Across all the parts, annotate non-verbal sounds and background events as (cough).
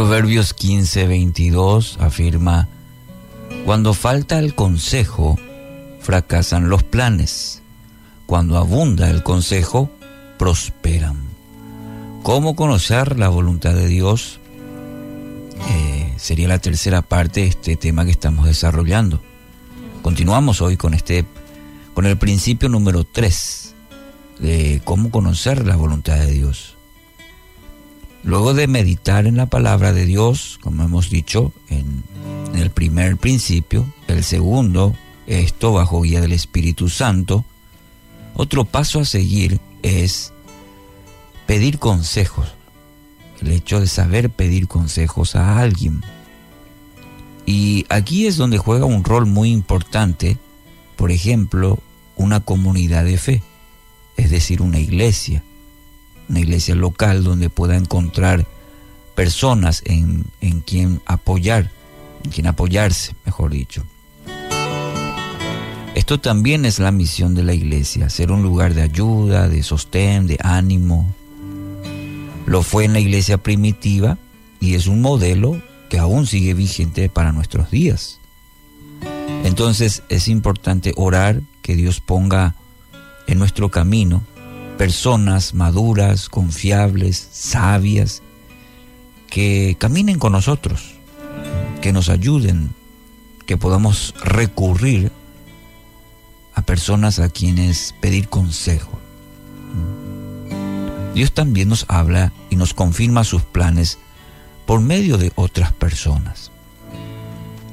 Proverbios 15, 22 afirma, Cuando falta el consejo, fracasan los planes. Cuando abunda el consejo, prosperan. ¿Cómo conocer la voluntad de Dios? Eh, sería la tercera parte de este tema que estamos desarrollando. Continuamos hoy con este, con el principio número 3 de cómo conocer la voluntad de Dios. Luego de meditar en la palabra de Dios, como hemos dicho en, el primer principio, el segundo, esto bajo guía del Espíritu Santo, otro paso a seguir es pedir consejos, el hecho de saber pedir consejos a alguien. Y aquí es donde juega un rol muy importante, por ejemplo, una comunidad de fe, es decir, una iglesia una iglesia local donde pueda encontrar personas en, en quien apoyar, en quien apoyarse, mejor dicho. Esto también es la misión de la iglesia, ser un lugar de ayuda, de sostén, de ánimo. Lo fue en la iglesia primitiva y es un modelo que aún sigue vigente para nuestros días. Entonces es importante orar que Dios ponga en nuestro camino personas maduras, confiables, sabias, que caminen con nosotros, que nos ayuden, que podamos recurrir a personas a quienes pedir consejo. Dios también nos habla y nos confirma sus planes por medio de otras personas.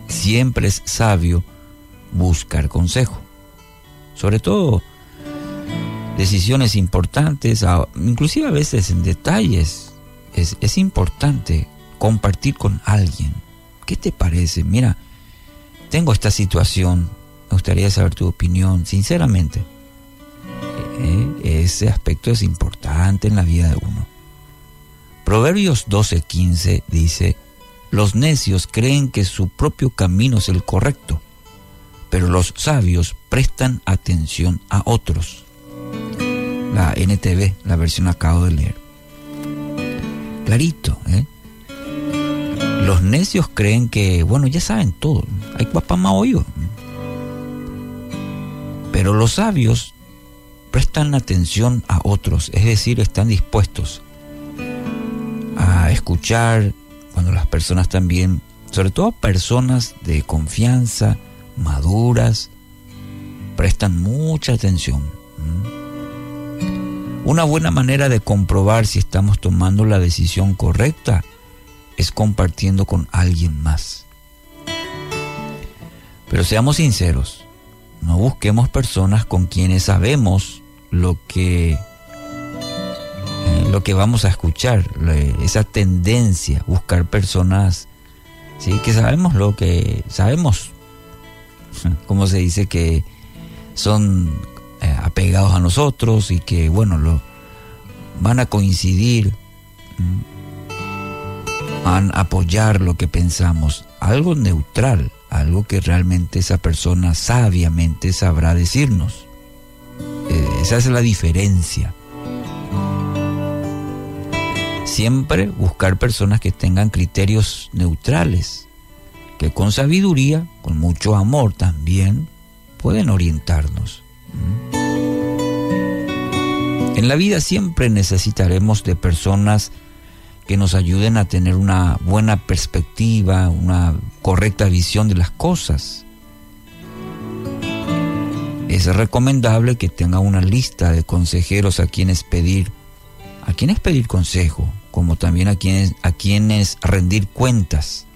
Siempre es sabio buscar consejo, sobre todo decisiones importantes, inclusive a veces en detalles. Es, importante compartir con alguien. ¿Qué te parece? Mira, tengo esta situación, me gustaría saber tu opinión, sinceramente. Eh, ese aspecto es importante en la vida de uno. Proverbios 12:15 dice, los necios creen que su propio camino es el correcto, pero los sabios prestan atención a otros la NTV, la versión acabo de leer. Clarito, ¿eh? Los necios creen que, bueno, ya saben todo. Hay papá hoyo. Pero los sabios prestan atención a otros, es decir, están dispuestos a escuchar cuando las personas también, sobre todo personas de confianza, maduras, prestan mucha atención. Una buena manera de comprobar si estamos tomando la decisión correcta es compartiendo con alguien más. Pero seamos sinceros, no busquemos personas con quienes sabemos lo que eh, lo que vamos a escuchar, esa tendencia, buscar personas sí que sabemos lo que sabemos, (laughs) como se dice que son apegados a nosotros y que, bueno, lo, van a coincidir, van a apoyar lo que pensamos, algo neutral, algo que realmente esa persona sabiamente sabrá decirnos. Eh, esa es la diferencia. Siempre buscar personas que tengan criterios neutrales, que con sabiduría, con mucho amor también, pueden orientarnos. En la vida siempre necesitaremos de personas que nos ayuden a tener una buena perspectiva, una correcta visión de las cosas. Es recomendable que tenga una lista de consejeros a quienes pedir, a quienes pedir consejo, como también a quienes, a quienes rendir cuentas.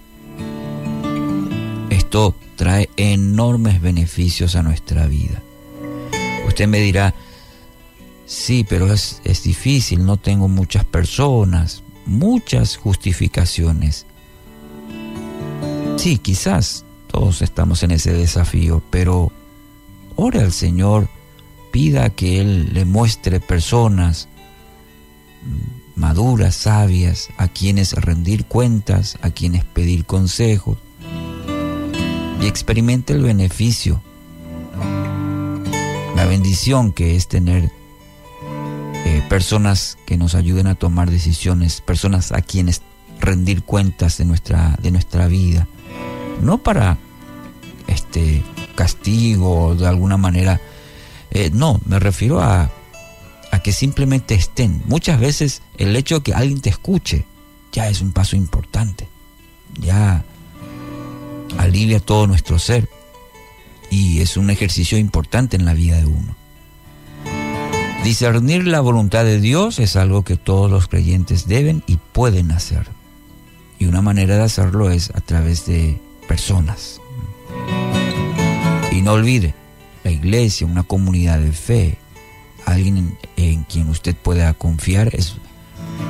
Esto trae enormes beneficios a nuestra vida. Usted me dirá, sí, pero es, es difícil, no tengo muchas personas, muchas justificaciones. Sí, quizás todos estamos en ese desafío, pero ore al Señor, pida que Él le muestre personas maduras, sabias, a quienes rendir cuentas, a quienes pedir consejos, y experimente el beneficio la bendición que es tener eh, personas que nos ayuden a tomar decisiones, personas a quienes rendir cuentas de nuestra, de nuestra vida. No para este castigo de alguna manera. Eh, no, me refiero a, a que simplemente estén. Muchas veces el hecho de que alguien te escuche ya es un paso importante. Ya alivia todo nuestro ser y es un ejercicio importante en la vida de uno. Discernir la voluntad de Dios es algo que todos los creyentes deben y pueden hacer. Y una manera de hacerlo es a través de personas. Y no olvide, la iglesia, una comunidad de fe, alguien en, quien usted pueda confiar,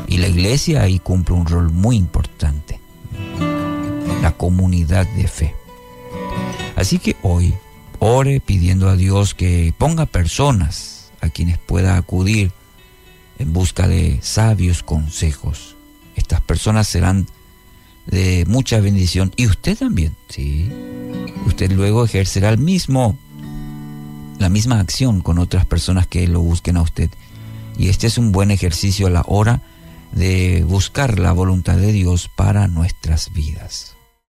y la iglesia ahí cumple un rol muy importante. La comunidad de fe. Así que hoy ore pidiendo a Dios que ponga personas a quienes pueda acudir en busca de sabios consejos. Estas personas serán de mucha bendición y usted también, sí. Usted luego ejercerá el mismo la misma acción con otras personas que lo busquen a usted. Y este es un buen ejercicio a la hora de buscar la voluntad de Dios para nuestras vidas.